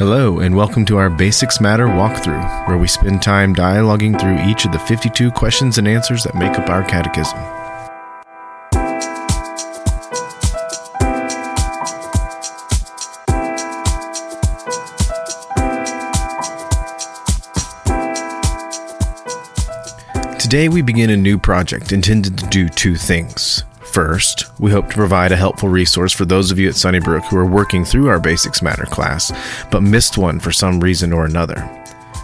Hello, and welcome to our Basics Matter walkthrough, where we spend time dialoguing through each of the 52 questions and answers that make up our catechism. Today, we begin a new project intended to do two things. First, we hope to provide a helpful resource for those of you at Sunnybrook who are working through our Basics Matter class, but missed one for some reason or another.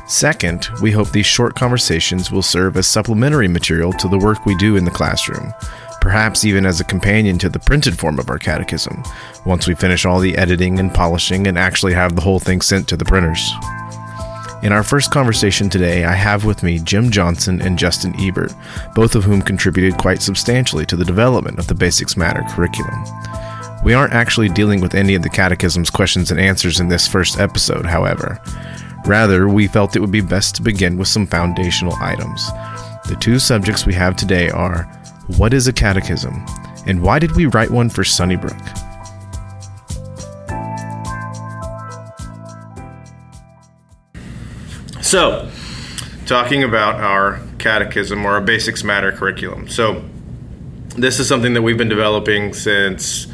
Second, we hope these short conversations will serve as supplementary material to the work we do in the classroom, perhaps even as a companion to the printed form of our catechism, once we finish all the editing and polishing and actually have the whole thing sent to the printers. In our first conversation today, I have with me Jim Johnson and Justin Ebert, both of whom contributed quite substantially to the development of the Basics Matter curriculum. We aren't actually dealing with any of the Catechism's questions and answers in this first episode, however. Rather, we felt it would be best to begin with some foundational items. The two subjects we have today are what is a catechism, and why did we write one for Sunnybrook? So, talking about our catechism or our basics matter curriculum. So, this is something that we've been developing since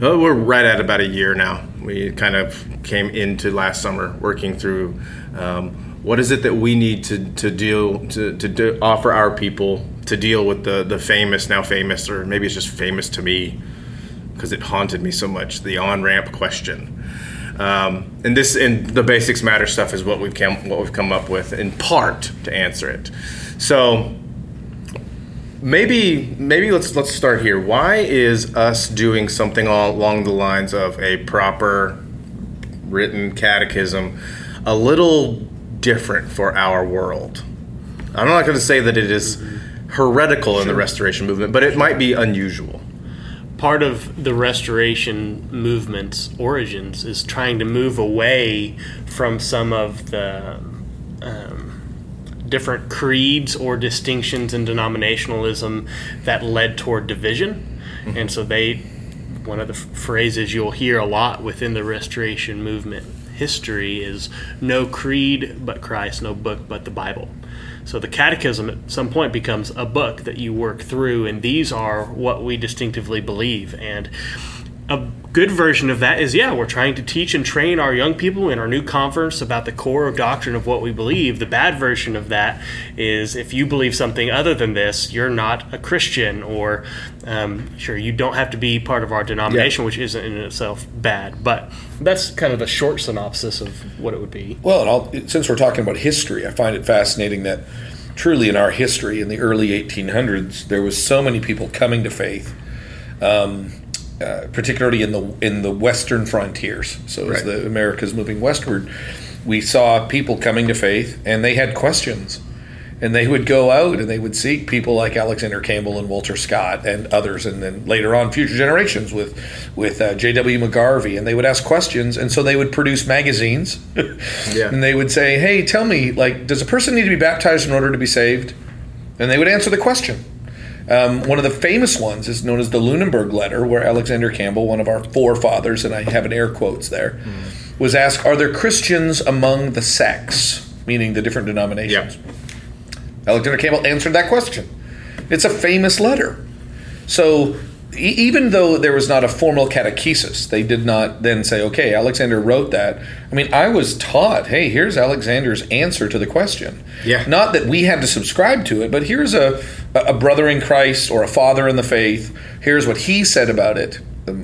oh, we're right at about a year now. We kind of came into last summer working through um, what is it that we need to, to deal to, to do, offer our people to deal with the the famous now famous or maybe it's just famous to me because it haunted me so much the on ramp question. Um, and this and the basics matter stuff is what we've come what we've come up with in part to answer it. So maybe maybe let's let's start here. Why is us doing something along the lines of a proper written catechism a little different for our world? I'm not going to say that it is heretical in the restoration movement, but it might be unusual part of the restoration movement's origins is trying to move away from some of the um, different creeds or distinctions in denominationalism that led toward division. Mm-hmm. And so they, one of the phrases you'll hear a lot within the restoration movement history is no creed but Christ, no book but the Bible. So the catechism at some point becomes a book that you work through, and these are what we distinctively believe. And a good version of that is yeah, we're trying to teach and train our young people in our new conference about the core of doctrine of what we believe. The bad version of that is if you believe something other than this, you're not a Christian, or um, sure, you don't have to be part of our denomination, yeah. which isn't in itself bad. But that's kind of the short synopsis of what it would be. Well, since we're talking about history, I find it fascinating that truly in our history in the early 1800s, there was so many people coming to faith. Um, uh, particularly in the in the western frontiers. So right. as the Americas moving westward, we saw people coming to faith, and they had questions, and they would go out and they would seek people like Alexander Campbell and Walter Scott and others, and then later on future generations with with uh, J.W. McGarvey, and they would ask questions, and so they would produce magazines, yeah. and they would say, "Hey, tell me, like, does a person need to be baptized in order to be saved?" And they would answer the question um, one of the famous ones is known as the Lunenburg Letter, where Alexander Campbell, one of our forefathers, and I have an air quotes there, mm. was asked, "Are there Christians among the sects?" Meaning the different denominations. Yep. Alexander Campbell answered that question. It's a famous letter. So even though there was not a formal catechesis, they did not then say, okay, Alexander wrote that. I mean, I was taught, hey, here's Alexander's answer to the question. Yeah. Not that we had to subscribe to it, but here's a, a brother in Christ or a father in the faith. Here's what he said about it.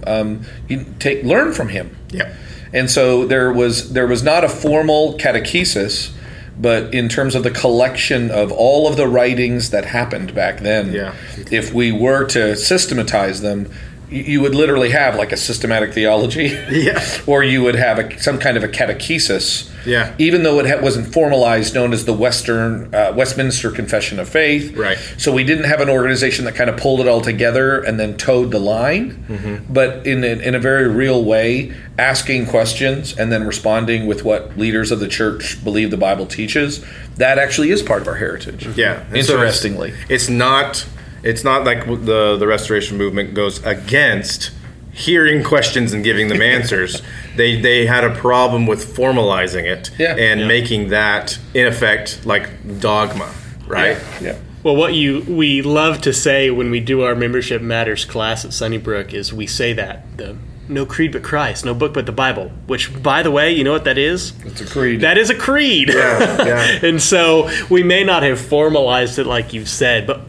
Um, you take learn from him. Yeah. And so there was there was not a formal catechesis but in terms of the collection of all of the writings that happened back then, yeah. if we were to systematize them, you would literally have like a systematic theology, yeah, or you would have a, some kind of a catechesis, yeah. Even though it wasn't formalized, known as the Western uh, Westminster Confession of Faith, right? So we didn't have an organization that kind of pulled it all together and then toed the line, mm-hmm. but in a, in a very real way, asking questions and then responding with what leaders of the church believe the Bible teaches. That actually is part of our heritage. Yeah, interestingly, so it's, it's not it's not like the the restoration movement goes against hearing questions and giving them answers. they they had a problem with formalizing it Yeah. and Yeah. making that in effect like dogma, right? Yeah. Well, what you we love to say when we do our membership matters class at Sunnybrook is we say that the no creed but Christ, no book but the Bible. Which, by the way, you know what that is? It's a creed. That is a creed. yeah. and so we may not have formalized it like you've said, but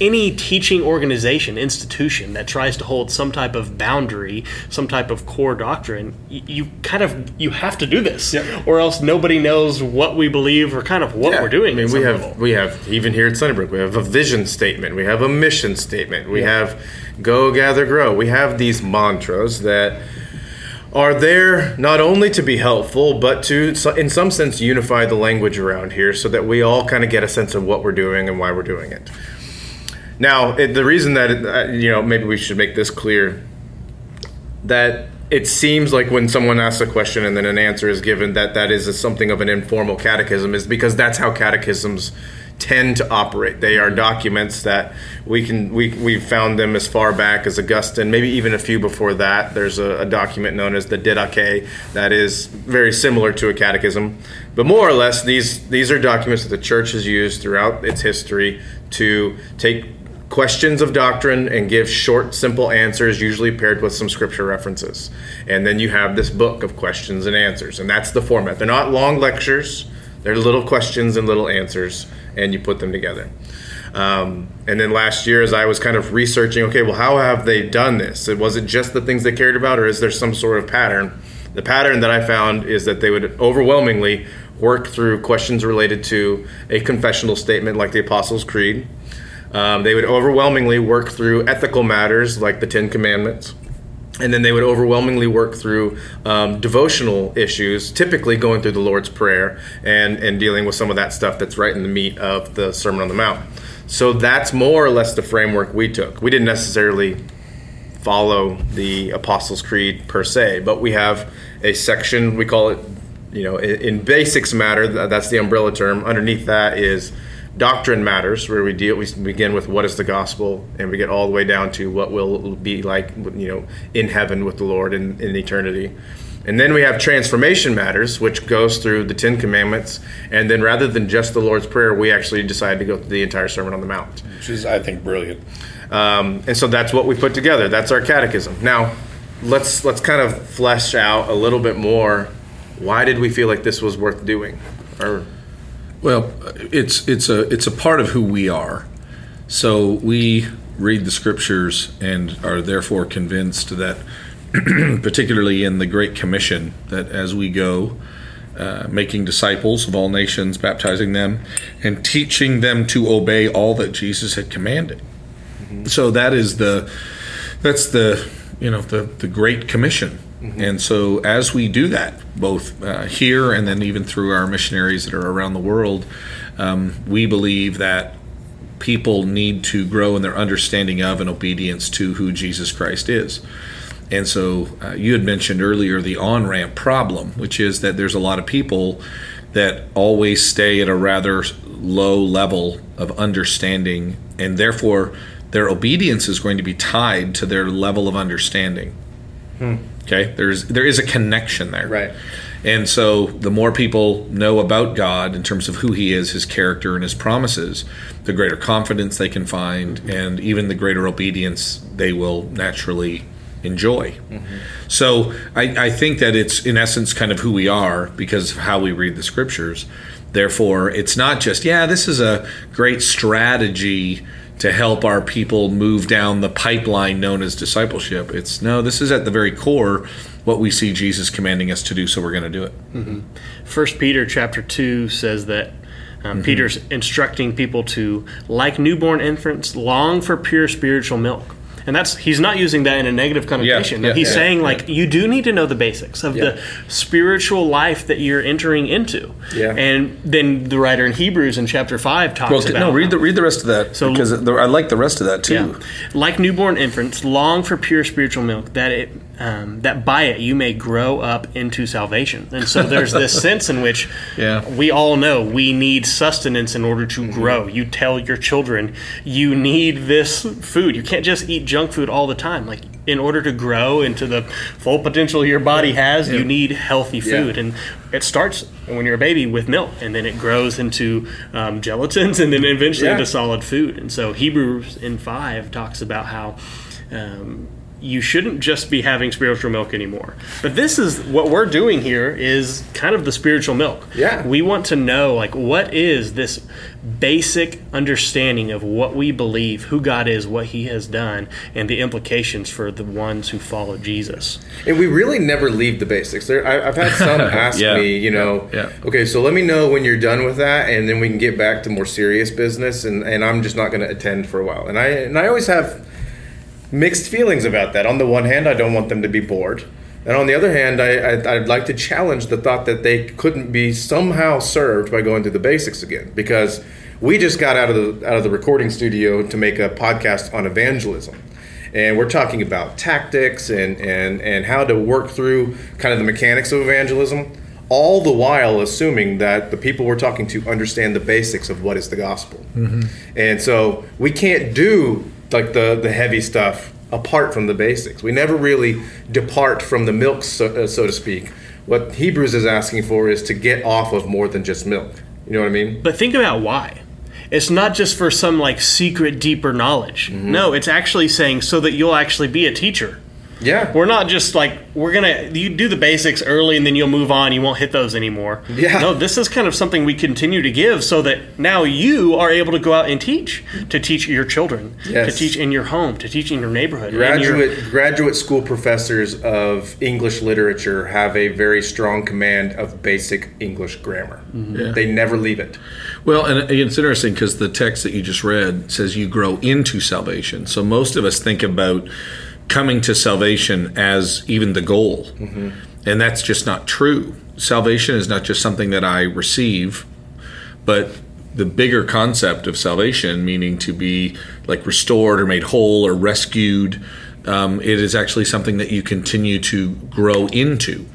any teaching organization, institution that tries to hold some type of boundary, some type of core doctrine, y- you kind of you have to do this, Yeah. or else nobody knows what we believe or kind of what Yeah. we're doing. I mean, we have level. we have even here at Sunnybrook, we have a vision statement, we have a mission statement, we have go gather grow. We have these mantras that are there not only to be helpful, but to in some sense unify the language around here, so that we all kind of get a sense of what we're doing and why we're doing it. Now, it, the reason that it, uh, you know maybe we should make this clear that it seems like when someone asks a question and then an answer is given that that is a, something of an informal catechism is because that's how catechisms tend to operate. They are documents that we can we we've found them as far back as augustine maybe even a few before that. There's a, a document known as the didache that is very similar to a catechism. But more or less these these are documents that the church has used throughout its history to take questions of doctrine and give short, simple answers, usually paired with some scripture references. And then you have this book of questions and answers, and that's the format. They're not long lectures, they're little questions and little answers, and you put them together. Um, and then last year, as I was kind of researching, okay, well, how have they done this? Was it just the things they cared about, or is there some sort of pattern? The pattern that I found is that they would overwhelmingly work through questions related to a confessional statement like the Apostles' Creed. Um, they would overwhelmingly work through ethical matters like the Ten Commandments. And then they would overwhelmingly work through um, devotional issues, typically going through the Lord's Prayer and, and dealing with some of that stuff that's right in the meat of the Sermon on the Mount. So that's more or less the framework we took. We didn't necessarily follow the Apostles' Creed per se, but we have a section, we call it, you know, in, in basics matter, that's the umbrella term. Underneath that is doctrine matters, where we deal, we begin with what is the gospel, and we get all the way down to what will be like, you know, in heaven with the Lord in, in eternity. And then we have transformation matters, which goes through the Ten Commandments. And then rather than just the Lord's Prayer, we actually decided to go through the entire Sermon on the Mount. Which is, I think, brilliant. Um, and so that's what we put together. That's our catechism. Now, let's let's kind of flesh out a little bit more. Why did we feel like this was worth doing? Or Well, it's it's a it's a part of who we are. So we read the scriptures and are therefore convinced that, particularly in the Great Commission, that as we go, uh, making disciples of all nations, baptizing them, and teaching them to obey all that Jesus had commanded. So that is the that's the you know the the Great Commission. And so, as we do that, both uh, here and then even through our missionaries that are around the world, um, we believe that people need to grow in their understanding of and obedience to who Jesus Christ is. And so, uh, you had mentioned earlier the on ramp problem, which is that there's a lot of people that always stay at a rather low level of understanding, and therefore their obedience is going to be tied to their level of understanding. Okay, there's there is a connection there, Right. And so, the more people know about God in terms of who He is, His character, and His promises, the greater confidence they can find, and even the greater obedience they will naturally enjoy. Mm-hmm. So, I, I think that it's in essence kind of who we are because of how we read the scriptures. Therefore, it's not just, yeah, this is a great strategy to help our people move down the pipeline known as discipleship. It's no, this is at the very core what we see Jesus commanding us to do, so we're going to do it. First Peter chapter two says that um, Peter's instructing people to, like newborn infants, long for pure spiritual milk. And that's he's not using that in a negative connotation. yeah, he's yeah, saying like you do need to know the basics of the spiritual life that you're entering into. Yeah. And then the writer in Hebrews in chapter five talks Well, about no, read the read the rest of that So- because I like the rest of that too. Yeah. Like newborn infants, long for pure spiritual milk, that it um, that by it you may grow up into salvation. And so there's this sense in which Yeah. we all know we need sustenance in order to grow. You tell your children you need this food. You can't just eat junk food all the time. Like in order to grow into the full potential your body has, you need healthy food, and it starts when you're a baby with milk, and then it grows into um, gelatins, and then eventually Yeah. into solid food. And so Hebrews in five talks about how. Um, you shouldn't just be having spiritual milk anymore. But this is what we're doing here is kind of the spiritual milk. Yeah. We want to know like what is this basic understanding of what we believe, who God is, what he has done, and the implications for the ones who follow Jesus. And we really never leave the basics. There, I, I've had some ask Yeah. me, you know, Yeah. okay, so let me know when you're done with that, and then we can get back to more serious business. And, and I'm just not going to attend for a while. And I and I always have mixed feelings about that. On the one hand, I don't want them to be bored. And on the other hand, I, I, I'd like to challenge the thought that they couldn't be somehow served by going through the basics again. Because we just got out of the out of the recording studio to make a podcast on evangelism, and we're talking about tactics and and and how to work through kind of the mechanics of evangelism. All the while assuming that the people we're talking to understand the basics of what is the gospel. Mm-hmm. And so we can't do like the the heavy stuff apart from the basics. We never really depart from the milk, so, uh, so to speak. What Hebrews is asking for is to get off of more than just milk. You know what I mean? But think about why. It's not just for some like secret deeper knowledge. No, it's actually saying so that you'll actually be a teacher. Yeah. We're not just like we're gonna you do the basics early and then you'll move on. You won't hit those anymore. Yeah. No, this is kind of something we continue to give so that now you are able to go out and teach to teach your children, Yes. to teach in your home, to teach in your neighborhood. in your- graduate graduate school professors of English literature have a very strong command of basic English grammar. Mm-hmm. Yeah. They never leave it. Well, and it's interesting because the text that you just read says you grow into salvation. So most of us think about coming to salvation as even the goal. And that's just not true. Salvation is not just something that I receive, but the bigger concept of salvation, meaning to be like restored or made whole or rescued, um, it is actually something that you continue to grow into.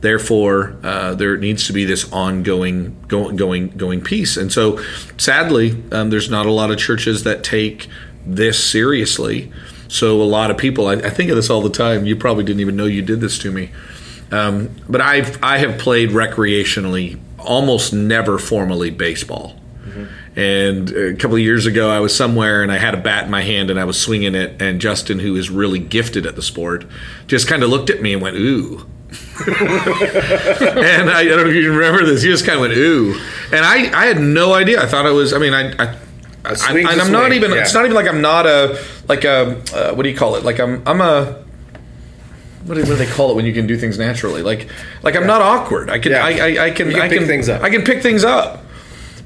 Therefore, uh, there needs to be this ongoing, going, going, going piece. And so, sadly, um, there's not a lot of churches that take this seriously. So, a lot of people, I, I think of this all the time. You probably didn't even know you did this to me. Um, but I've I have played recreationally, almost never formally baseball. And a couple of years ago, I was somewhere and I had a bat in my hand and I was swinging it. And Justin, who is really gifted at the sport, just kind of looked at me and went, "Ooh." and I, I don't know if you remember this. He just kind of went, "Ooh," and I, I had no idea. I thought it was. I mean, I, I I, and I'm not even. yeah. It's not even like I'm not a like a uh, what do you call it? Like I'm I'm a what do, what do they call it when you can do things naturally? Like like I'm not awkward. I can Yeah. I, I, I can can I pick can things up. I can pick things up.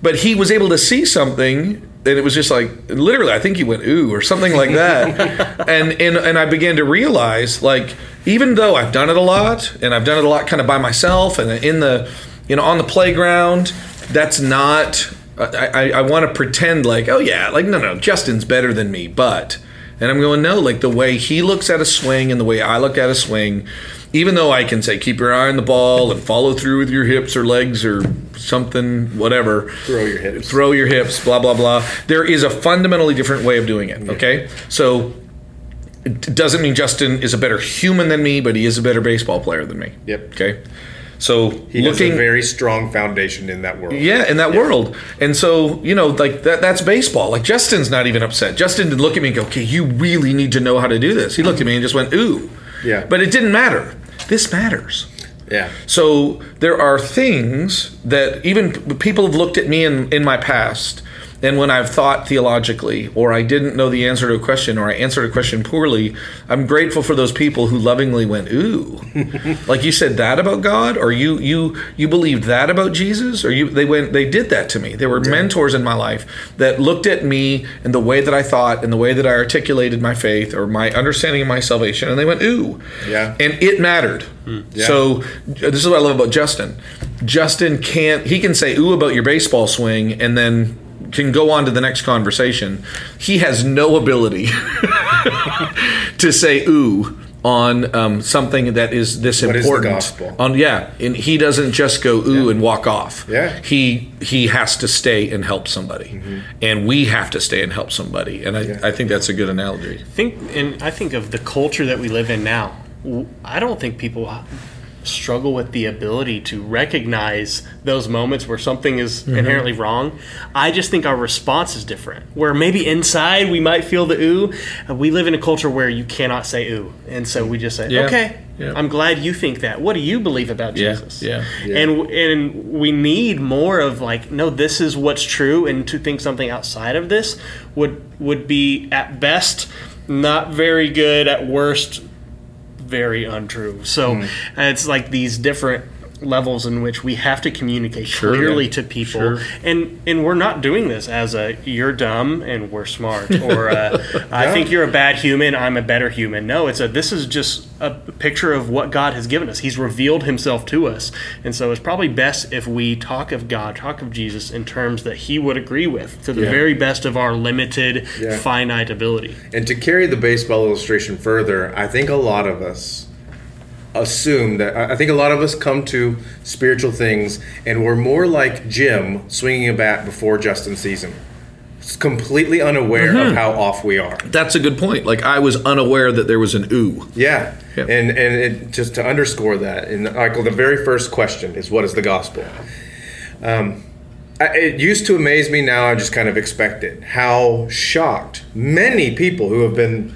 But he was able to see something and it was just like literally I think he went ooh or something like that. and and and I began to realize like even though I've done it a lot and I've done it a lot kind of by myself and in the you know on the playground that's not I, I, I want to pretend like oh yeah like no no Justin's better than me but and I'm going no like the way he looks at a swing and the way I look at a swing even though I can say keep your eye on the ball and follow through with your hips or legs or something whatever Throw your hips. throw your hips blah blah blah there is a fundamentally different way of doing it okay so it doesn't mean Justin is a better human than me but he is a better baseball player than me Yep. okay so He has a very strong foundation in that world. yeah, in that world. And so, you know, like that that's baseball. Like Justin's not even upset. Justin didn't look at me and go, Okay, you really need to know how to do this. He looked at me and just went, Ooh. Yeah. But it didn't matter. This matters. Yeah. So there are things that even people have looked at me in, in my past, and when I've thought theologically, or I didn't know the answer to a question, or I answered a question poorly, I'm grateful for those people who lovingly went, "Ooh, like you said that about God, or you you you believed that about Jesus, or you they went they did that to me. There were mentors in my life that looked at me and the way that I thought and the way that I articulated my faith or my understanding of my salvation, and they went, "Ooh, Yeah. and it mattered. Hmm. So uh, this is what I love about Justin. Justin can't he can say ooh about your baseball swing and then can go on to the next conversation. He has no ability to say ooh on um, something that is this What is the important. gospel? On yeah, and he doesn't just go ooh and walk off. Yeah. he he has to stay and help somebody, and we have to stay and help somebody. And I, Yeah. I think that's a good analogy. think and I think of the culture that we live in now. I don't think people struggle with the ability to recognize those moments where something is Mm-hmm. inherently wrong. I just think our response is different. Where maybe inside we might feel the ooh, we live in a culture where you cannot say ooh, and so we just say, Yeah. "Okay, Yeah. I'm glad you think that. What do you believe about Yeah. Jesus?" Yeah. And and we need more of like, no, this is what's true, and to think something outside of this would would be at best not very good, at worst very untrue. So Hmm. it's like these different levels in which we have to communicate Sure. clearly to people Sure. and and we're not doing this as a you're dumb and we're smart or uh, I think you're a bad human I'm a better human no it's a this is just a picture of what God has given us he's revealed himself to us and so it's probably best if we talk of God talk of Jesus in terms that he would agree with to the Yeah. very best of our limited Yeah. finite ability And to carry the baseball illustration further, I think a lot of us assume that I think a lot of us come to spiritual things and we're more like Jim swinging a bat before Justin sees him. It's completely unaware of how off we are. That's a good point. Like I was unaware that there was an ooh. Yeah, Yep. and and it, just to underscore that, in Michael, the very first question is, "What is the gospel?" Um, I, it used to amaze me. Now I just kind of expect it. How shocked many people who have been,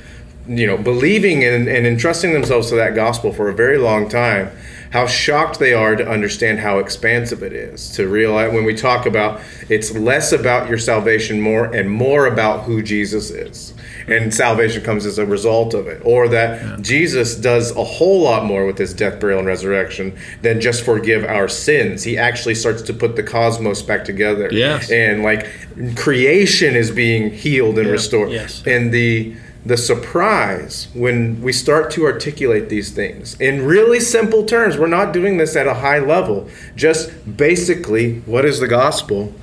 you know, believing and, and entrusting themselves to that gospel for a very long time. How shocked they are to understand how expansive it is. To realize when we talk about it's less about your salvation more and more about who Jesus is and salvation comes as a result of it or that jesus does a whole lot more with his death burial and resurrection than just forgive our sins he actually starts to put the cosmos back together Yes. and like creation is being healed and restored Yes. and the the surprise when we start to articulate these things in really simple terms we're not doing this at a high level just basically what is the gospel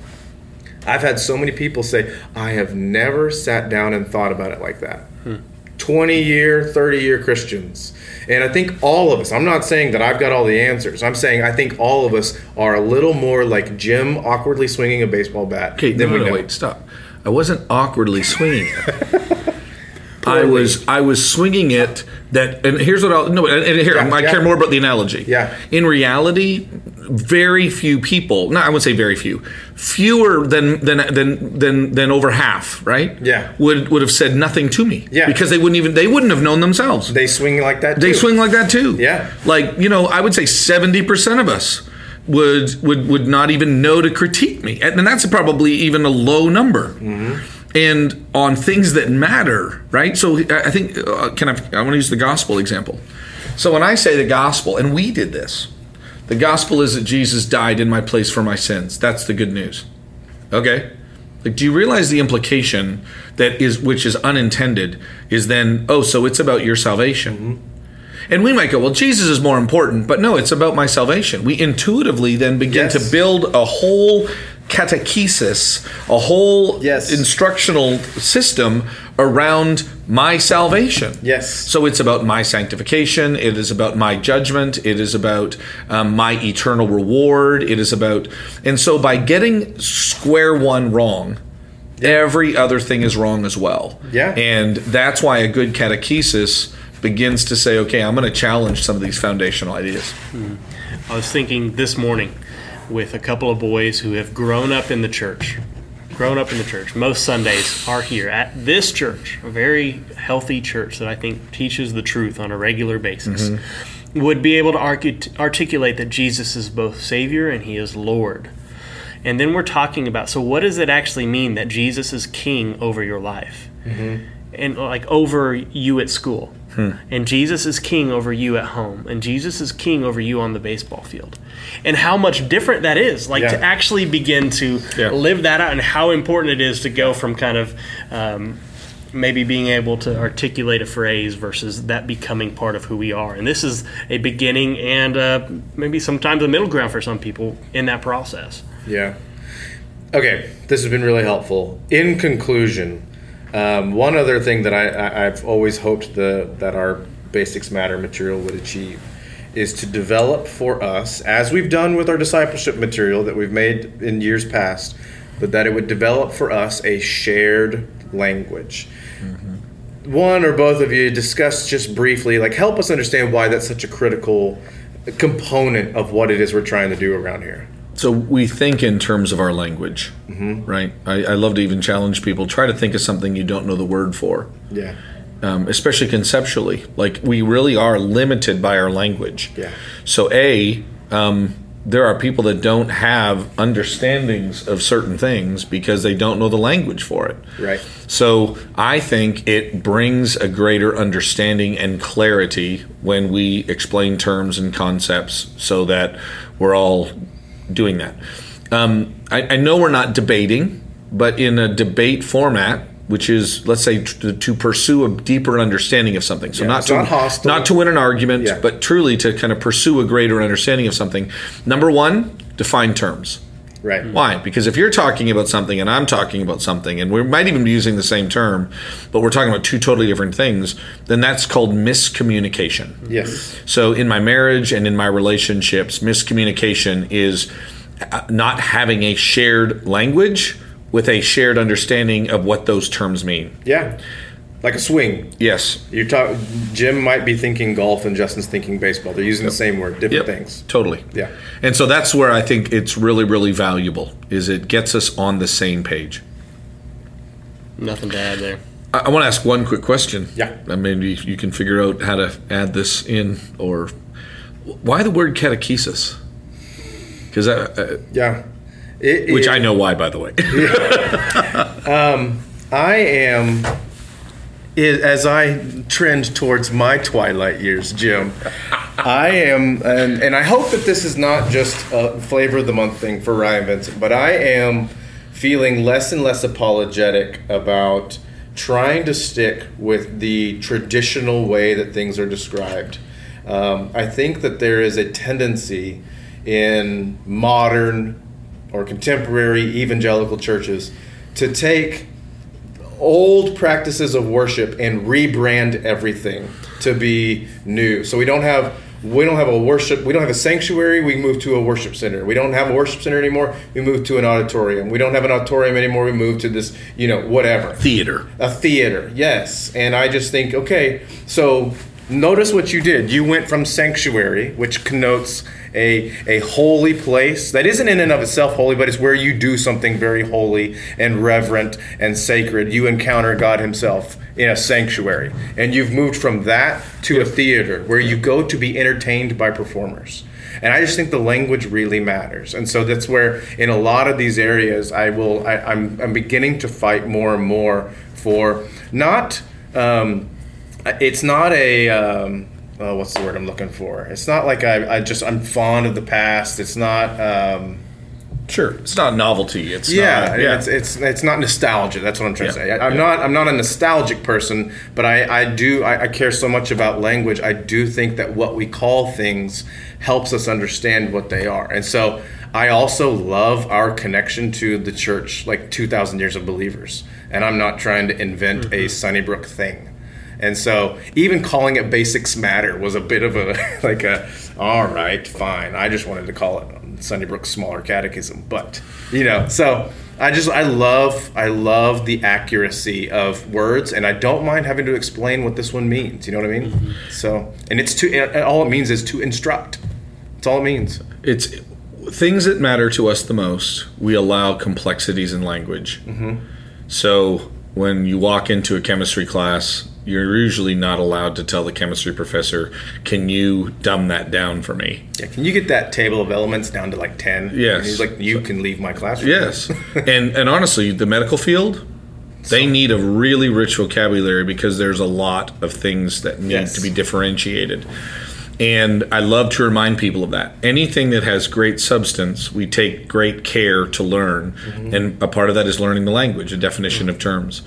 I've had so many people say, I have never sat down and thought about it like that. Hmm. 20 year, 30 year Christians. And I think all of us, I'm not saying that I've got all the answers. I'm saying I think all of us are a little more like Jim awkwardly swinging a baseball bat Okay, no, we no, know. wait, stop. I wasn't awkwardly swinging it. I was I was swinging it that and here's what I'll no and and here Yeah, I yeah. care more about the analogy. Yeah. In reality, very few people. No, I would say very few. Fewer than than than than than over half. Right. Yeah. Would would have said nothing to me. Yeah. Because they wouldn't even they wouldn't have known themselves. They swing like that They swing like that too. Yeah. Like you know, I would say seventy percent of us would would would not even know to critique me, and that's probably even a low number. Mm-hmm. And on things that matter, right? So I think uh, can I? I want to use the gospel example. So when I say the gospel, and we did this, the gospel is that Jesus died in my place for my sins. That's the good news. Okay. Like, do you realize the implication that is, which is unintended, is then, oh, so it's about your salvation. And we might go, well, Jesus is more important, but no, it's about my salvation. We intuitively then begin Yes. to build a whole catechesis, a whole Yes. instructional system around my salvation. Yes. So it's about my sanctification. It is about my judgment. It is about um, my eternal reward. It is about, and so by getting square one wrong, every other thing is wrong as well. Yeah. And that's why a good catechesis begins to say, okay, I'm going to challenge some of these foundational ideas. I was thinking this morning with a couple of boys who have grown up in the church. Grown up in the church. Most Sundays are here at this church, a very healthy church that I think teaches the truth on a regular basis. Mm-hmm. Would be able to articulate that Jesus is both Savior and He is Lord. And then we're talking about so, what does it actually mean that Jesus is King over your life? Mm-hmm. and like over you at school. And Jesus is king over you at home. And Jesus is king over you on the baseball field. And how much different that is. Like to actually begin to Yeah. live that out and how important it is to go from kind of um, maybe being able to articulate a phrase versus that becoming part of who we are. And this is a beginning and uh, maybe sometimes a middle ground for some people in that process. Yeah. Okay, this has been really helpful. In conclusion, um, one other thing that I, I, I've always hoped the, that our Basics Matter material would achieve is to develop for us, as we've done with our discipleship material that we've made in years past, but that it would develop for us a shared language. Mm-hmm. One or both of you discuss just briefly, like help us understand why that's such a critical component of what it is we're trying to do around here. So we think in terms of our language, mm-hmm. right? I, I, love to even challenge people. Try to think of something you don't know the word for. Yeah. Um, especially conceptually, like we really are limited by our language. Yeah. So a, um, there are people that don't have understandings of certain things because they don't know the language for it. Right. So I think it brings a greater understanding and clarity when we explain terms and concepts so that we're all doing that. Um, I, I, know we're not debating, but in a debate format, which is let's say to, to pursue a deeper understanding of something. So yeah, not to not, not, to win an argument, yeah. but truly to kind of pursue a greater understanding of something. Number one, define terms. Right. Why? Because if you're talking about something and I'm talking about something, and we might even be using the same term, but we're talking about two totally different things, then that's called miscommunication. Yes. So in my marriage and in my relationships, miscommunication is uh, not having a shared language with a shared understanding of what those terms mean. Yeah like a swing. Yes. You're talking. Jim might be thinking golf, and Justin's thinking baseball. They're using yep. the same word, different yep. things. Totally. Yeah. And so that's where I think it's really, really valuable. Is it gets us on the same page. Nothing to add there. I, I want to ask one quick question. Yeah. I mean, you, you can figure out how to add this in, or why the word catechesis? Because uh, yeah, it, which it, I know why, by the way. um, I am as I trend towards my twilight years, Jim, I am, and, and I hope that this is not just a flavor of the month thing for Ryan Vincent, but I am feeling less and less apologetic about trying to stick with the traditional way that things are described. Um, I think that there is a tendency in modern or contemporary evangelical churches to take old practices of worship and rebrand everything to be new. So we don't have we don't have a worship we don't have a sanctuary we move to a worship center. We don't have a worship center anymore we move to an auditorium. We don't have an auditorium anymore we move to this you know whatever. Theater. A theater yes. And i just think okay so notice what you did you went from sanctuary which connotes a, a holy place that isn't in and of itself holy, but it's where you do something very holy and reverent and sacred. You encounter God Himself in a sanctuary. And you've moved from that to a theater where you go to be entertained by performers. And I just think the language really matters. And so that's where, in a lot of these areas, I will, I, am I'm, I'm beginning to fight more and more for not, um, it's not a, um, uh, what's the word I'm looking for? It's not like I, I just I'm fond of the past. It's not. Um, sure, it's not novelty. It's yeah, not, yeah. It's, it's it's not nostalgia. That's what I'm trying yeah. to say. I, am yeah. not I'm not a nostalgic person, but I I do I, I care so much about language. I do think that what we call things helps us understand what they are, and so. I also love our connection to the church, like 2,000 years of believers. And I'm not trying to invent mm-hmm. a Sunnybrook thing. And so even calling it basics matter was a bit of a like a all right, fine. I just wanted to call it Sunnybrook's smaller catechism, but you know, so I just I love I love the accuracy of words, and I don't mind having to explain what this one means. You know what I mean? Mm-hmm. So, and it's to and all it means is to instruct. That's all it means. It's things that matter to us the most. We allow complexities in language. Mm-hmm. So when you walk into a chemistry class you're usually not allowed to tell the chemistry professor, "Can you dumb that down for me?" Yeah, can you get that table of elements down to like ten? Yes. And he's like, "You can leave my classroom." Yes, and and honestly, the medical field, they need a really rich vocabulary because there's a lot of things that need yes. to be differentiated. And I love to remind people of that. Anything that has great substance, we take great care to learn. Mm-hmm. And a part of that is learning the language, a definition mm-hmm. of terms.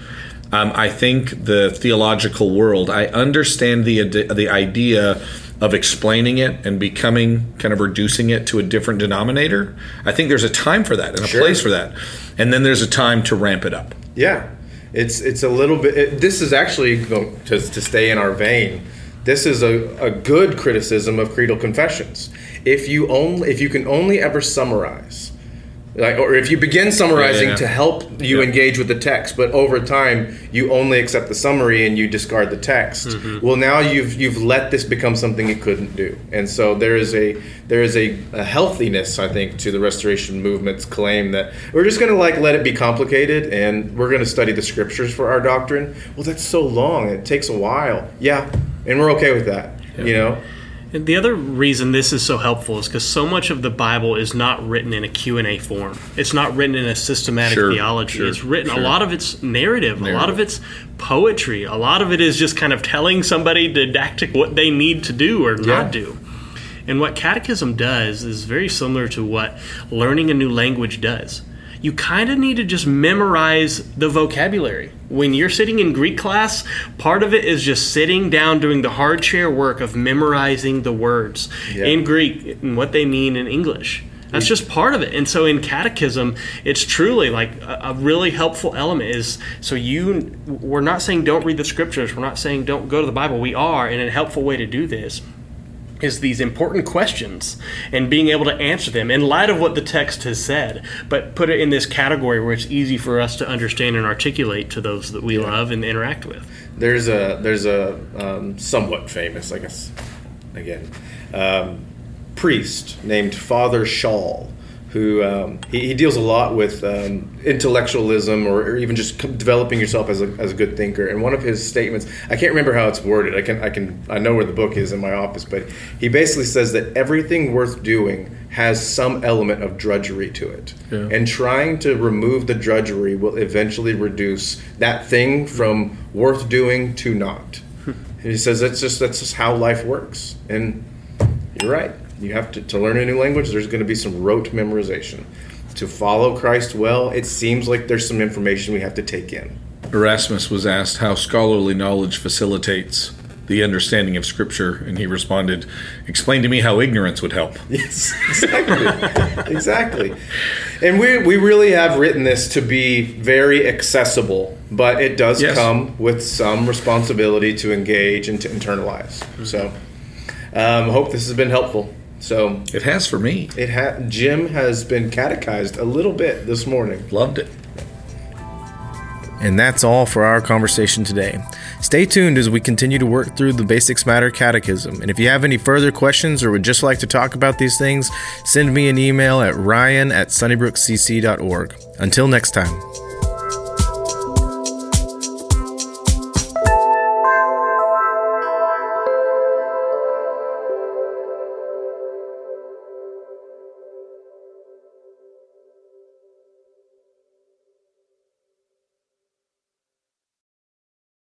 Um, I think the theological world, I understand the the idea of explaining it and becoming kind of reducing it to a different denominator. I think there's a time for that and a sure. place for that, and then there's a time to ramp it up. Yeah, it's it's a little bit. It, this is actually to to stay in our vein. this is a, a good criticism of creedal confessions. If you only if you can only ever summarize like, or if you begin summarizing Yeah, yeah, to help you Yeah. engage with the text, but over time you only accept the summary and you discard the text. Mm-hmm. Well, now you've you've let this become something it couldn't do, and so there is a there is a, a healthiness, I think, to the Restoration movement's claim that we're just going to like let it be complicated, and we're going to study the scriptures for our doctrine. Well, that's so long; it takes a while. Yeah, and we're okay with that. You know. And the other reason this is so helpful is because so much of the Bible is not written in a Q&A form. It's not written in a systematic Sure, theology. sure, it's written, a lot of it's narrative, a lot of it's poetry, a lot of it is just kind of telling somebody didactic what they need to do or Yeah. not do. And what catechism does is very similar to what learning a new language does. You kind of need to just memorize the vocabulary. When you're sitting in Greek class, part of it is just sitting down doing the hard chair work of memorizing the words Yeah. in Greek and what they mean in English. That's just part of it. And so in catechism, it's truly like a, a really helpful element is so you we're not saying don't read the scriptures, we're not saying don't go to the Bible. We are, and a helpful way to do this is these important questions and being able to answer them in light of what the text has said, but put it in this category where it's easy for us to understand and articulate to those that we love and interact with. There's a there's a um, somewhat famous, I guess, again, um, priest named Father Schall, who um, he, he deals a lot with um, intellectualism or, or even just developing yourself as a, as a good thinker. And one of his statements, I can't remember how it's worded. I can I can I know where the book is in my office, but he basically says that everything worth doing has some element of drudgery to it, Yeah. and trying to remove the drudgery will eventually reduce that thing from worth doing to not. And he says that's just that's just how life works, and you're right. You have to to learn a new language. There's going to be some rote memorization. To follow Christ well, it seems like there's some information we have to take in. Erasmus was asked how scholarly knowledge facilitates the understanding of Scripture, and he responded, Explain to me how ignorance would help. Yes, exactly, exactly. And we we really have written this to be very accessible, but it does Yes. come with some responsibility to engage and to internalize. So, um, hope this has been helpful. So, It has for me. it ha- Jim has been catechized a little bit this morning. Loved it. And that's all for our conversation today. Stay tuned as we continue to work through the Basics Matter Catechism. And if you have any further questions or would just like to talk about these things, send me an email at ryan at sunnybrookcc.org. Until next time.